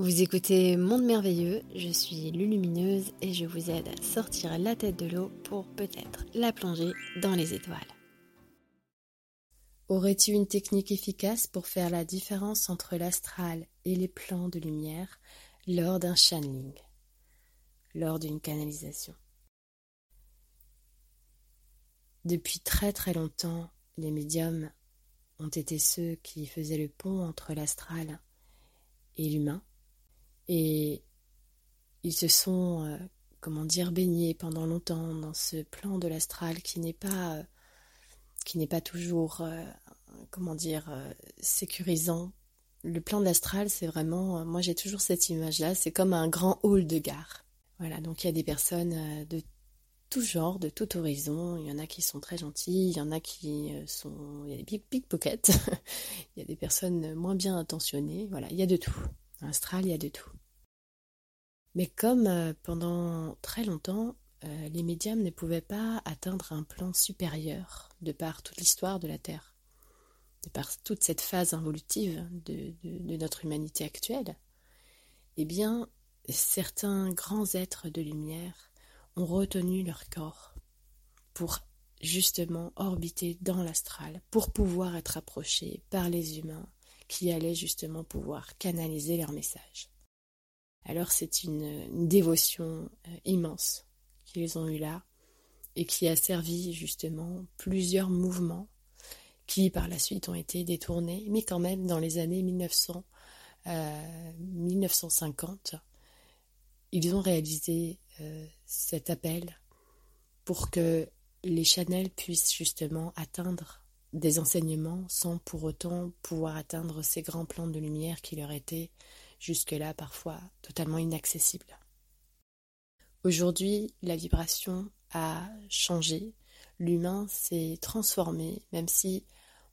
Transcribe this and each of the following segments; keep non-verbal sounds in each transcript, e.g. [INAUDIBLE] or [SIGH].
Vous écoutez Monde Merveilleux, je suis Lulumineuse et je vous aide à sortir la tête de l'eau pour peut-être la plonger dans les étoiles. Aurais-tu une technique efficace pour faire la différence entre l'astral et les plans de lumière lors d'un channeling, lors d'une canalisation. Depuis très très longtemps, les médiums ont été ceux qui faisaient le pont entre l'astral et l'humain et ils se sont, euh, comment dire, baignés pendant longtemps dans ce plan de l'astral qui n'est pas, euh, pas toujours, euh, comment dire, sécurisant. Le plan de l'astral, c'est vraiment, moi j'ai toujours cette image-là, c'est comme un grand hall de gare. Voilà, donc il y a des personnes de tout genre, de tout horizon. Il y en a qui sont très gentils, il y en a qui sont, il y a des pickpockets, [LAUGHS] il y a des personnes moins bien intentionnées. Voilà, il y a de tout. Astral, il y a de tout. Mais comme euh, pendant très longtemps, euh, les médiums ne pouvaient pas atteindre un plan supérieur de par toute l'histoire de la Terre, de par toute cette phase involutive de, notre humanité actuelle, eh bien, certains grands êtres de lumière ont retenu leur corps pour justement orbiter dans l'astral, pour pouvoir être approchés par les humains qui allaient justement pouvoir canaliser leur message. Alors c'est une, dévotion euh, immense qu'ils ont eue là et qui a servi justement plusieurs mouvements qui par la suite ont été détournés, mais quand même dans les années 1900, 1950, euh, ils ont réalisé euh, cet appel pour que les Chanel puissent justement atteindre des enseignements sans pour autant pouvoir atteindre ces grands plans de lumière qui leur étaient jusque-là parfois totalement inaccessible. Aujourd'hui, la vibration a changé, l'humain s'est transformé, même si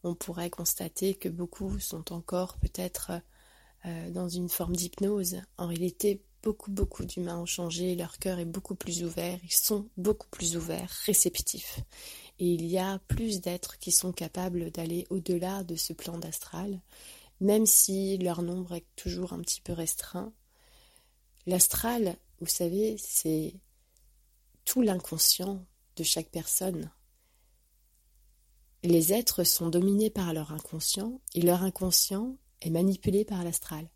on pourrait constater que beaucoup sont encore peut-être euh, dans une forme d'hypnose. En réalité, beaucoup, beaucoup d'humains ont changé, leur cœur est beaucoup plus ouvert, ils sont beaucoup plus ouverts, réceptifs. Et il y a plus d'êtres qui sont capables d'aller au-delà de ce plan d'astral même si leur nombre est toujours un petit peu restreint. L'astral, vous savez, c'est tout l'inconscient de chaque personne. Les êtres sont dominés par leur inconscient et leur inconscient est manipulé par l'astral.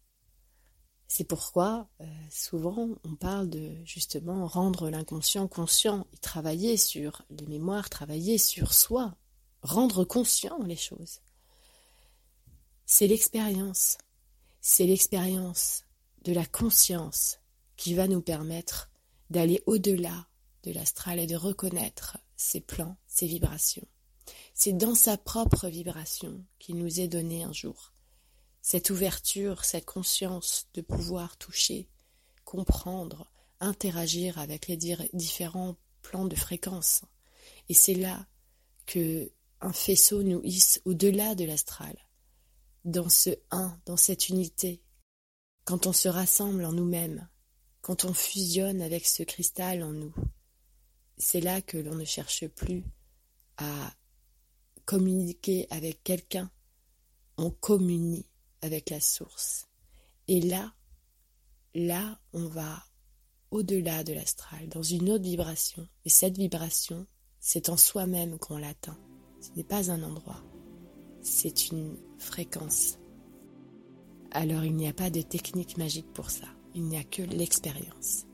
C'est pourquoi euh, souvent on parle de justement rendre l'inconscient conscient et travailler sur les mémoires, travailler sur soi, rendre conscient les choses. C'est l'expérience, c'est l'expérience de la conscience qui va nous permettre d'aller au-delà de l'astral et de reconnaître ses plans, ses vibrations. C'est dans sa propre vibration qu'il nous est donné un jour. Cette ouverture, cette conscience de pouvoir toucher, comprendre, interagir avec les différents plans de fréquence. Et c'est là que un faisceau nous hisse au-delà de l'astral, dans ce un, dans cette unité, quand on se rassemble en nous-mêmes, quand on fusionne avec ce cristal en nous, c'est là que l'on ne cherche plus à communiquer avec quelqu'un, on communie avec la source. Et là, là, on va au-delà de l'astral, dans une autre vibration. Et cette vibration, c'est en soi-même qu'on l'atteint. Ce n'est pas un endroit c'est une fréquence. Alors il n'y a pas de technique magique pour ça, il n'y a que l'expérience.